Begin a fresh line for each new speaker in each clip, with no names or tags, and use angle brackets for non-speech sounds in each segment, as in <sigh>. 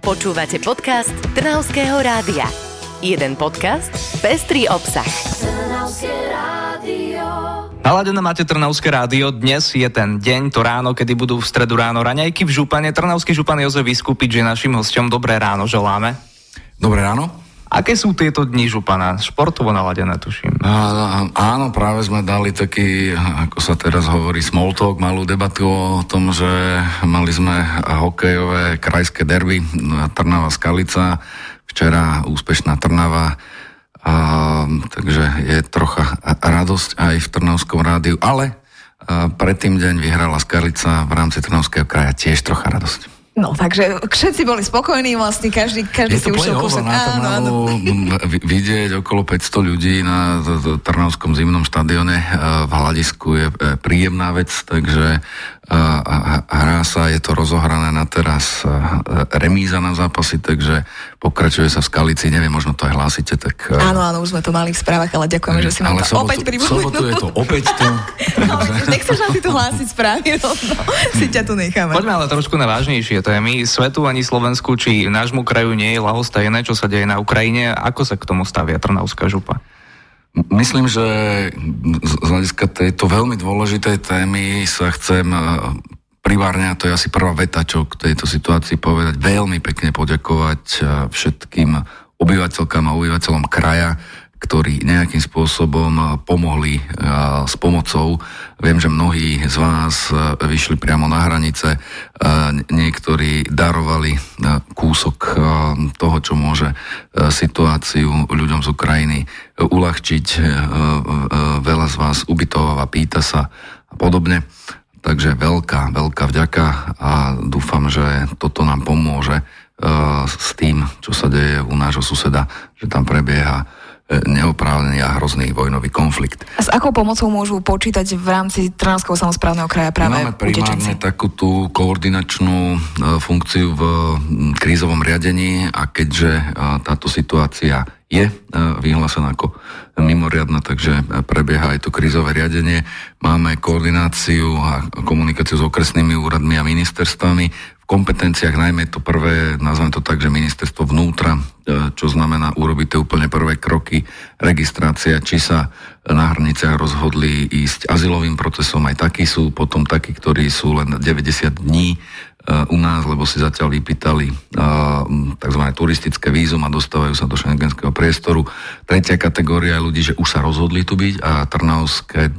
Počúvate podcast Trnavského rádia. Jeden podcast, pestrý obsah.
Naladené máte Trnavské rádio, dnes je ten deň, to ráno, kedy budú v stredu ráno raňajky v Župane. Trnavský Župan Jozef Vyskupič je našim hostom. Dobré ráno želáme.
Dobré ráno.
Aké sú tieto dni župana? Športovo naladené, tuším.
Á, áno, práve sme dali taký, ako sa teraz hovorí, small talk, malú debatu o tom, že mali sme hokejové krajské derby Trnava Skalica, včera úspešná Trnava, a, takže je trocha radosť aj v Trnavskom rádiu, ale a, predtým deň vyhrala Skalica v rámci Trnavského kraja tiež trocha radosť.
No, takže všetci boli spokojní, vlastne každý, každý si ušiel kúsok.
na Trnavu vidieť okolo 500 ľudí na Trnavskom zimnom štadióne v hľadisku je e, príjemná vec, takže hrá sa, je to rozohrané na teraz remíza na zápasy, takže pokračuje sa v Skalici, neviem, možno to aj hlásite, tak...
Áno, áno, už sme to mali v správach, ale ďakujeme, že si nám to sobotu, opäť pripomenul.
sobotu je to opäť tu. <laughs>
no, nechceš nám si tu hlásiť správy, no, si ťa tu necháme.
Poďme ale trošku na vážnejšie témy. Svetu ani Slovensku, či nášmu kraju nie je lahostajné, čo sa deje na Ukrajine. Ako sa k tomu stavia Trnavská župa?
Myslím, že z hľadiska tejto veľmi dôležitej témy sa chcem e, privárne, a to je asi prvá veta, čo k tejto situácii povedať, veľmi pekne poďakovať e, všetkým obyvateľkám a obyvateľom kraja, ktorí nejakým spôsobom pomohli s pomocou. Viem, že mnohí z vás eh, vyšli priamo na hranice, niektorí darovali kúsok toho, čo môže situáciu ľuďom z Ukrajiny uľahčiť. Veľa z vás ubytováva, pýta sa a podobne. Takže veľká, veľká vďaka a dúfam, že toto nám pomôže s tým, čo sa deje u nášho suseda, že tam prebieha neoprávnený a hrozný vojnový konflikt.
A s akou pomocou môžu počítať v rámci Trnavského samozprávneho kraja práve
Máme primárne takú tú koordinačnú e, funkciu v krízovom riadení a keďže e, táto situácia je e, vyhlásená ako mimoriadna, takže prebieha aj to krízové riadenie. Máme koordináciu a komunikáciu s okresnými úradmi a ministerstvami kompetenciách, najmä to prvé, nazvem to tak, že ministerstvo vnútra, e, čo znamená urobiť tie úplne prvé kroky, registrácia, či sa na hraniciach rozhodli ísť azylovým procesom, aj takí sú, potom takí, ktorí sú len 90 dní u nás, lebo si zatiaľ vypýtali tzv. turistické vízum a dostávajú sa do šengenského priestoru. Tretia kategória je ľudí, že už sa rozhodli tu byť a trnavské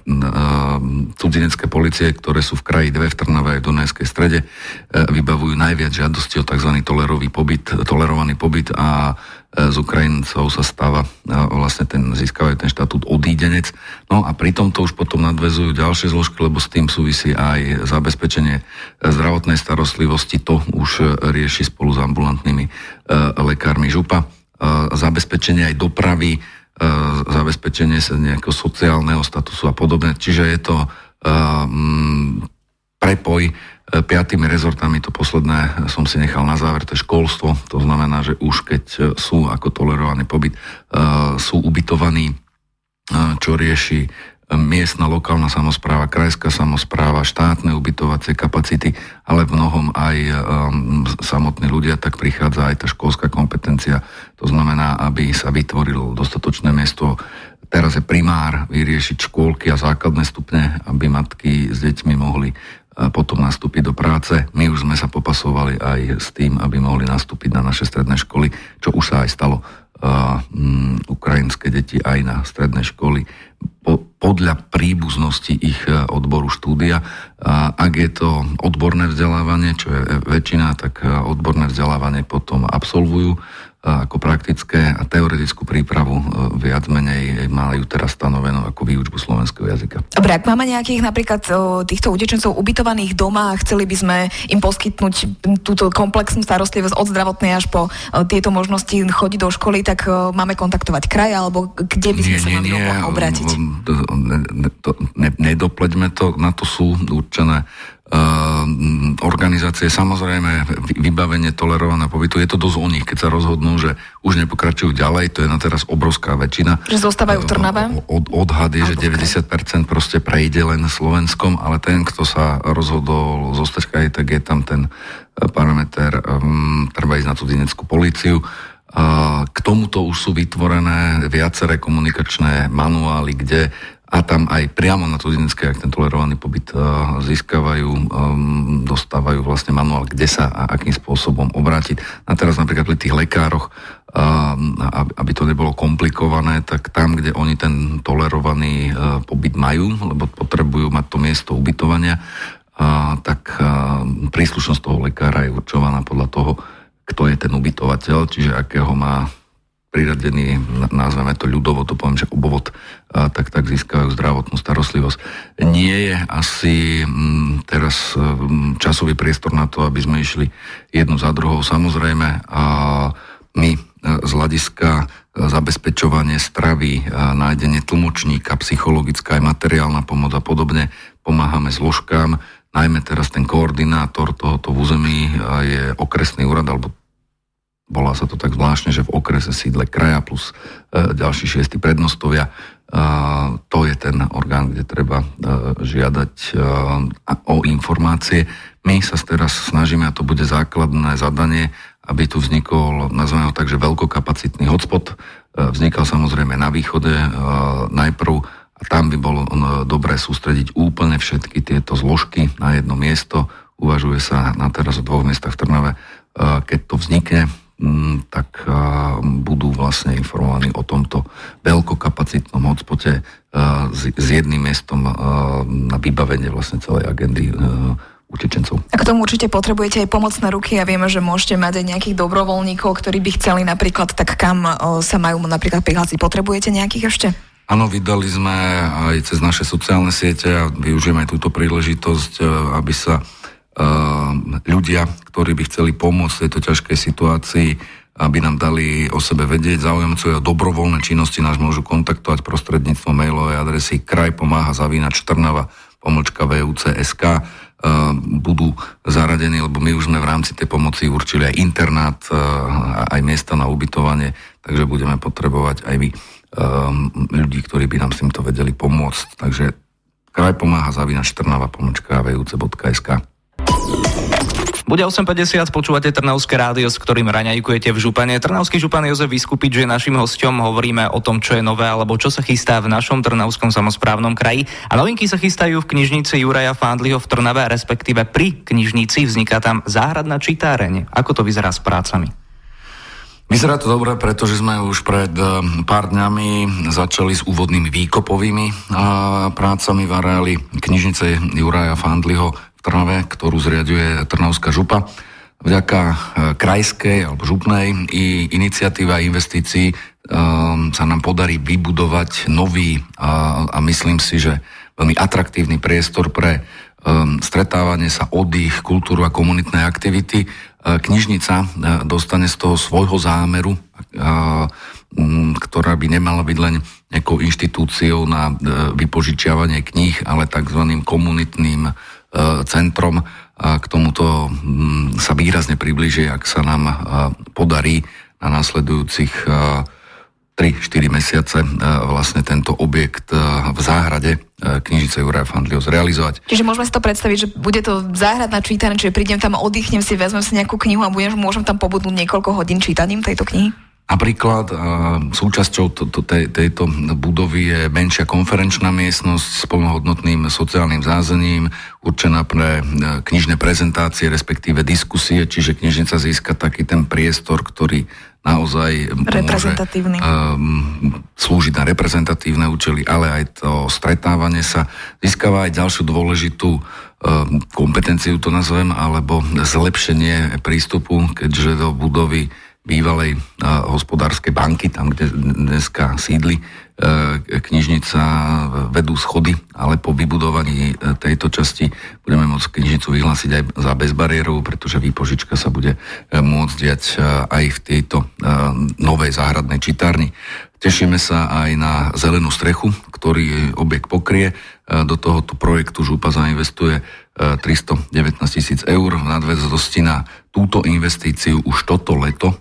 cudzinecké policie, ktoré sú v kraji dve v Trnave aj v Dunajskej strede, e, vybavujú najviac žiadosti o tzv. tolerový pobyt, tolerovaný pobyt a z e, Ukrajincov sa stáva e, vlastne ten, získavajú ten štatút odídenec. No a pri tomto už potom nadvezujú ďalšie zložky, lebo s tým súvisí aj zabezpečenie e, zdravotnej starostlivosti. To už rieši spolu s ambulantnými lekármi župa. Zabezpečenie aj dopravy, zabezpečenie nejakého sociálneho statusu a podobne. Čiže je to prepoj piatými rezortami, to posledné som si nechal na záver, to je školstvo, to znamená, že už keď sú ako tolerovaný pobyt, uh, sú ubytovaní, uh, čo rieši miestna lokálna samozpráva, krajská samozpráva, štátne ubytovacie kapacity, ale v mnohom aj um, samotní ľudia, tak prichádza aj tá školská kompetencia. To znamená, aby sa vytvorilo dostatočné miesto. Teraz je primár vyriešiť škôlky a základné stupne, aby matky s deťmi mohli potom nastúpiť do práce. My už sme sa popasovali aj s tým, aby mohli nastúpiť na naše stredné školy, čo už sa aj stalo. Uh, um, ukrajinské deti aj na stredné školy po, podľa príbuznosti ich e, odboru štúdia. A ak je to odborné vzdelávanie, čo je väčšina, tak e, odborné vzdelávanie potom absolvujú ako praktické a teoretickú prípravu e, viac menej majú teraz stanovenú ako výučbu slovenského jazyka.
Dobre, ak máme nejakých napríklad týchto utečencov ubytovaných doma a chceli by sme im poskytnúť túto komplexnú starostlivosť od zdravotnej až po tieto možnosti chodiť do školy, tak máme kontaktovať kraj alebo kde by sme nie, sa mali obrátiť?
Nedopleďme to, na to sú určené organizácie, samozrejme vybavenie tolerovaného pobytu, je to dosť o nich, keď sa rozhodnú, že už nepokračujú ďalej, to je na teraz obrovská väčšina.
Že zostávajú v Trnave?
Od, odhad je, že 90% proste prejde len Slovenskom, ale ten, kto sa rozhodol zostať aj tak je tam ten e, parameter um, treba ísť na na cudzineckú políciu. K tomuto už sú vytvorené viaceré komunikačné manuály, kde a tam aj priamo na cudzinecké, ak ten tolerovaný pobyt získavajú, dostávajú vlastne manuál, kde sa a akým spôsobom obrátiť. A teraz napríklad pri tých lekároch, aby to nebolo komplikované, tak tam, kde oni ten tolerovaný pobyt majú, lebo potrebujú mať to miesto ubytovania, tak príslušnosť toho lekára je určovaná podľa toho, kto je ten ubytovateľ, čiže akého má priradený, nazveme to ľudovo, to poviem, že obovod, tak tak získajú zdravotnú starostlivosť. Nie je asi m, teraz m, časový priestor na to, aby sme išli jednu za druhou. Samozrejme, a my e, z hľadiska e, zabezpečovanie stravy, nájdenie tlmočníka, psychologická aj materiálna pomoc a podobne, pomáhame zložkám, najmä teraz ten koordinátor tohoto v území je okresný úrad, alebo volá sa to tak zvláštne, že v okrese sídle kraja plus e, ďalší šiesti prednostovia. E, to je ten orgán, kde treba e, žiadať o informácie. My sa teraz snažíme, a to bude základné zadanie, aby tu vznikol, nazveme ho tak, že veľkokapacitný hotspot. Vznikal samozrejme na východe najprv a tam by bolo dobré sústrediť úplne všetky tieto zložky na jedno miesto. Uvažuje sa na teraz o dvoch miestach v Trnave. Keď to vznikne, tak budú vlastne informovaní o tomto veľkokapacitnom hotspote s jedným miestom na vybavenie vlastne celej agendy utečencov.
A k tomu určite potrebujete aj pomocné ruky a vieme, že môžete mať aj nejakých dobrovoľníkov, ktorí by chceli napríklad, tak kam sa majú napríklad prihlásiť. Potrebujete nejakých ešte?
Áno, vydali sme aj cez naše sociálne siete a využijeme aj túto príležitosť, e, aby sa e, ľudia, ktorí by chceli pomôcť v tejto ťažkej situácii, aby nám dali o sebe vedieť. Záujemcovia o dobrovoľné činnosti nás môžu kontaktovať prostredníctvom mailovej adresy kraj pomáha zavínať Trnava pomlčka VUCSK e, budú zaradení, lebo my už sme v rámci tej pomoci určili aj internát, aj miesta na ubytovanie, takže budeme potrebovať aj um, ľudí, ktorí by nám s týmto vedeli pomôcť. Takže kraj pomáha zavinač Trnava pomočka vjúce.sk.
Bude 8.50, počúvate Trnavské rádio, s ktorým raňajkujete v Župane. Trnavský župan Jozef Vyskupič že našim hostom. Hovoríme o tom, čo je nové alebo čo sa chystá v našom Trnavskom samozprávnom kraji. A novinky sa chystajú v knižnici Juraja Fandliho v Trnave, respektíve pri knižnici vzniká tam záhradná čitáreň. Ako to vyzerá s prácami?
Vyzerá to dobre, pretože sme už pred eh, pár dňami začali s úvodnými výkopovými eh, prácami v areáli knižnice Juraja Fandliho Trnave, ktorú zriaduje Trnavská župa. Vďaka eh, krajskej alebo župnej i iniciatíva a investícií sa nám podarí vybudovať nový a, a myslím si, že veľmi atraktívny priestor pre um, stretávanie sa, oddych, kultúru a komunitné aktivity E, knižnica e, dostane z toho svojho zámeru, e, ktorá by nemala byť len nejakou inštitúciou na vypožičiavanie kníh, ale tzv. komunitným centrom. A k tomuto sa výrazne približí, ak sa nám podarí na následujúcich 3-4 mesiace e, vlastne tento objekt e, v záhrade e, knižice Juraja Fandliho zrealizovať.
Čiže môžeme si to predstaviť, že bude to záhradná čítanie, čiže prídem tam, oddychnem si, vezmem si nejakú knihu a budem, môžem tam pobudnúť niekoľko hodín čítaním tejto knihy?
Napríklad súčasťou to, to, tej, tejto budovy je menšia konferenčná miestnosť s plnohodnotným sociálnym zázením, určená pre knižné prezentácie, respektíve diskusie, čiže knižnica získa taký ten priestor, ktorý naozaj.
Môže,
um, slúžiť na reprezentatívne účely, ale aj to stretávanie sa získava aj ďalšiu dôležitú um, kompetenciu, to nazvem, alebo zlepšenie prístupu, keďže do budovy bývalej hospodárskej banky, tam, kde dneska sídli E, knižnica vedú schody, ale po vybudovaní e, tejto časti budeme môcť knižnicu vyhlásiť aj za bezbariérovú, pretože výpožička sa bude e, môcť diať aj v tejto novej záhradnej čitárni. Tešíme sa aj na zelenú strechu, ktorý objekt pokrie. Do tohoto projektu Župa zainvestuje 319 tisíc eur v nadväznosti na túto investíciu už toto leto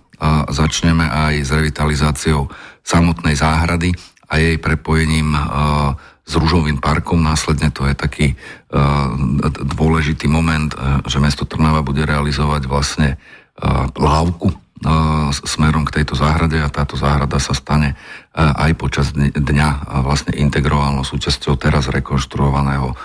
začneme aj s revitalizáciou samotnej záhrady a jej prepojením s Rúžovým parkom. Následne to je taký dôležitý moment, že mesto Trnava bude realizovať vlastne lávku smerom k tejto záhrade a táto záhrada sa stane aj počas dňa vlastne integrovanou súčasťou teraz rekonštruovaného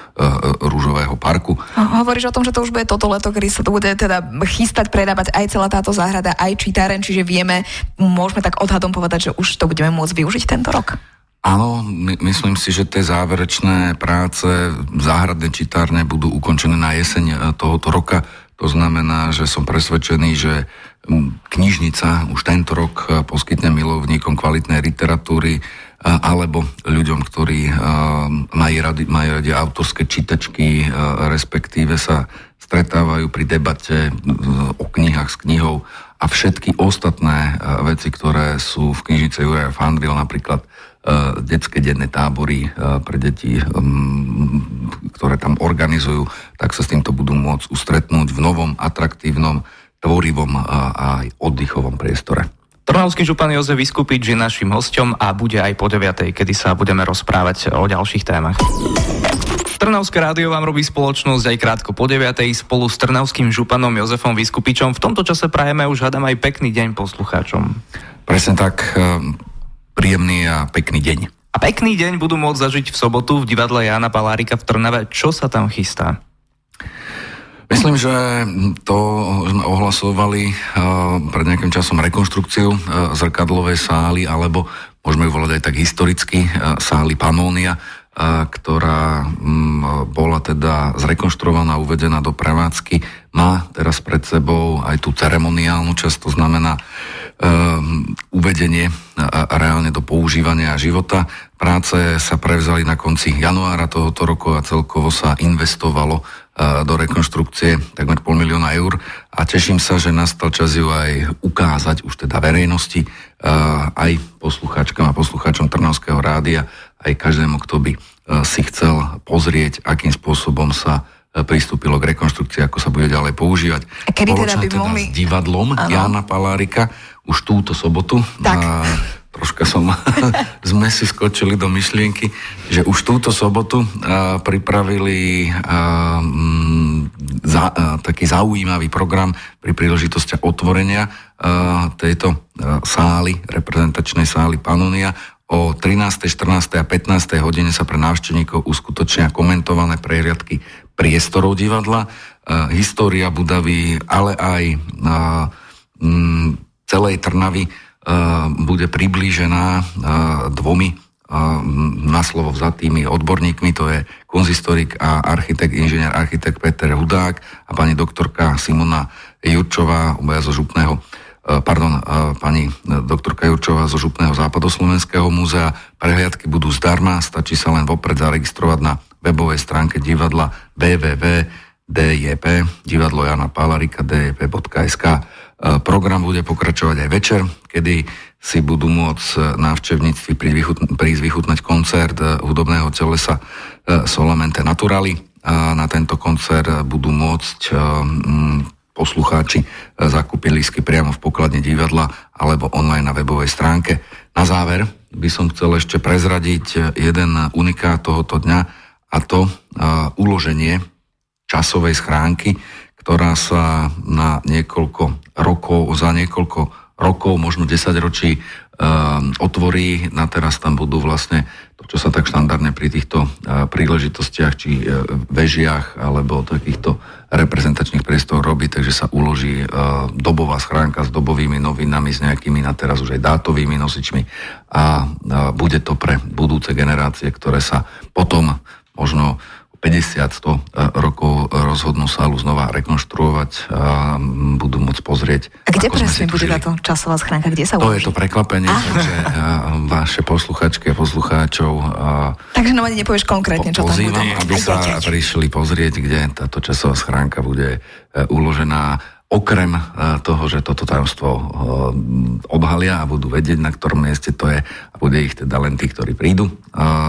rúžového parku.
Hovoríš o tom, že to už bude toto leto, kedy sa to bude teda chystať, predávať aj celá táto záhrada, aj čítáren, čiže vieme, môžeme tak odhadom povedať, že už to budeme môcť využiť tento rok.
Áno, my, myslím si, že tie záverečné práce záhradné čitárne budú ukončené na jeseň tohoto roka. To znamená, že som presvedčený, že knižnica už tento rok e, poskytne milovníkom kvalitnej literatúry e, alebo ľuďom, ktorí e, majú radi, majú radi autorské čítačky, respektíve sa stretávajú pri debate o knihách s knihou a všetky ostatné veci, ktoré sú v knižnice Juraja Fandvil, napríklad detské denné tábory pre deti, ktoré tam organizujú, tak sa s týmto budú môcť ustretnúť v novom, atraktívnom tvorivom a aj oddychovom priestore.
Trnavský župan Jozef Vyskupič je našim hostom a bude aj po 9. kedy sa budeme rozprávať o ďalších témach. Trnavské rádio vám robí spoločnosť aj krátko po 9. spolu s Trnavským županom Jozefom Vyskupičom. V tomto čase prajeme už hádam aj pekný deň poslucháčom.
Presne tak, e, príjemný a pekný deň.
A pekný deň budú môcť zažiť v sobotu v divadle Jana Palárika v Trnave. Čo sa tam chystá?
Myslím, že to sme ohlasovali uh, pred nejakým časom rekonštrukciu uh, zrkadlovej sály, alebo môžeme ju volať aj tak historicky, uh, sály Panónia, ktorá um, bola teda zrekonštruovaná, uvedená do prevádzky. Má teraz pred sebou aj tú ceremoniálnu časť, to znamená um, uvedenie reálne do používania života. Práce sa prevzali na konci januára tohoto roku a celkovo sa investovalo do rekonštrukcie takmer pol milióna eur a teším sa, že nastal čas ju aj ukázať už teda verejnosti, aj poslucháčkam a poslucháčom Trnavského rádia, aj každému, kto by si chcel pozrieť, akým spôsobom sa pristúpilo k rekonštrukcii, ako sa bude ďalej používať.
A kedy teda by teda mohli...
s divadlom ano. Jana Palárika už túto sobotu.
Tak.
A troška som, <laughs> sme si skočili do myšlienky, že už túto sobotu a, pripravili a, m, za, a, taký zaujímavý program pri príležitosti otvorenia a, tejto a, sály, reprezentačnej sály Panonia. O 13., 14. a 15. hodine sa pre návštevníkov uskutočnia komentované prehliadky priestorov divadla, a, história Budavy, ale aj a, m, celej Trnavy bude priblížená dvomi na slovo vzatými odborníkmi, to je konzistorik a architekt, inžinier architekt Peter Hudák a pani doktorka Simona Jurčová, obaja zo Župného, pardon, pani doktorka Jurčová zo Župného západoslovenského múzea. Prehliadky budú zdarma, stačí sa len vopred zaregistrovať na webovej stránke divadla www.djp, divadlo Jana Palarika, djp.sk. E, program bude pokračovať aj večer, kedy si budú môcť návštevníctvi prísť vychutnať koncert e, hudobného telesa e, Solamente Naturali. Na tento koncert budú môcť poslucháči zakúpiť lísky priamo v pokladne divadla alebo online na webovej stránke. Na záver by som chcel ešte prezradiť jeden unikát tohoto dňa a to uloženie časovej schránky, ktorá sa na niekoľko rokov, za niekoľko rokov, možno 10 ročí e, otvorí. Na teraz tam budú vlastne to, čo sa tak štandardne pri týchto e, príležitostiach, či e, vežiach alebo takýchto reprezentačných priestor robí, takže sa uloží e, dobová schránka s dobovými novinami, s nejakými na teraz už aj dátovými nosičmi a bude to pre budúce generácie, ktoré sa potom možno 50-100 e, rokov rozhodnú sálu znova rekonštruovať a budú môcť pozrieť.
A kde presne bude táto časová schránka? Kde sa
To uloží? je to prekvapenie, Aha. takže e, vaše posluchačky a poslucháčov
Takže nám ani nepovieš konkrétne, čo tam bude.
aby sa prišli pozrieť, kde táto časová schránka bude e, uložená okrem e, toho, že toto tajomstvo e, odhalia a budú vedieť, na ktorom mieste to je a bude ich teda len tí, ktorí prídu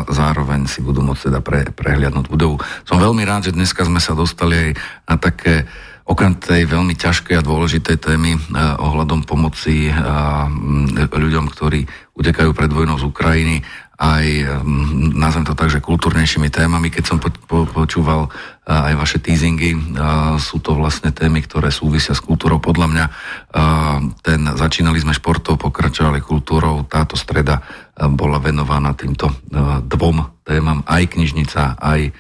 zároveň si budú môcť teda pre, prehliadnúť budovu. Som veľmi rád, že dneska sme sa dostali aj na také okrem tej veľmi ťažkej a dôležitej témy eh, ohľadom pomoci eh, ľuďom, ktorí utekajú pred vojnou z Ukrajiny, aj, mm, nazvem to tak, že kultúrnejšími témami. Keď som po, po, počúval aj vaše teasingy, sú to vlastne témy, ktoré súvisia s kultúrou. Podľa mňa ten, začínali sme športov, pokračovali kultúrou. Táto streda bola venovaná týmto dvom témam, aj knižnica, aj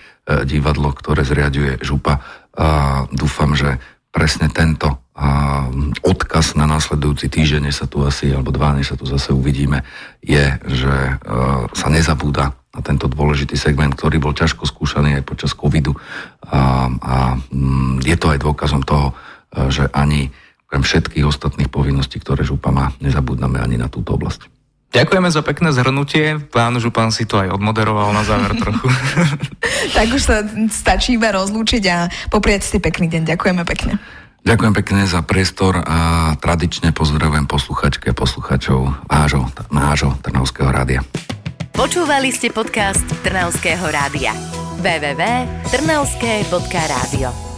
divadlo, ktoré zriaduje župa. Dúfam, že presne tento odkaz na následujúci týždeň, sa tu asi, alebo dva, než sa tu zase uvidíme, je, že sa nezabúda na tento dôležitý segment, ktorý bol ťažko skúšaný aj počas covidu a, a mm, je to aj dôkazom toho, že ani okrem všetkých ostatných povinností, ktoré župa má, nezabúdame ani na túto oblasť.
Ďakujeme za pekné zhrnutie. Pán Župan si to aj odmoderoval na záver <laughs> trochu.
tak už sa stačí iba rozlúčiť a poprieť si pekný deň. Ďakujeme pekne.
Ďakujem pekne za priestor a tradične pozdravujem posluchačky a posluchačov vášho, nášho Trnavského rádia.
Počúvali ste podcast Trnavského rádia. www.trnavské.rádio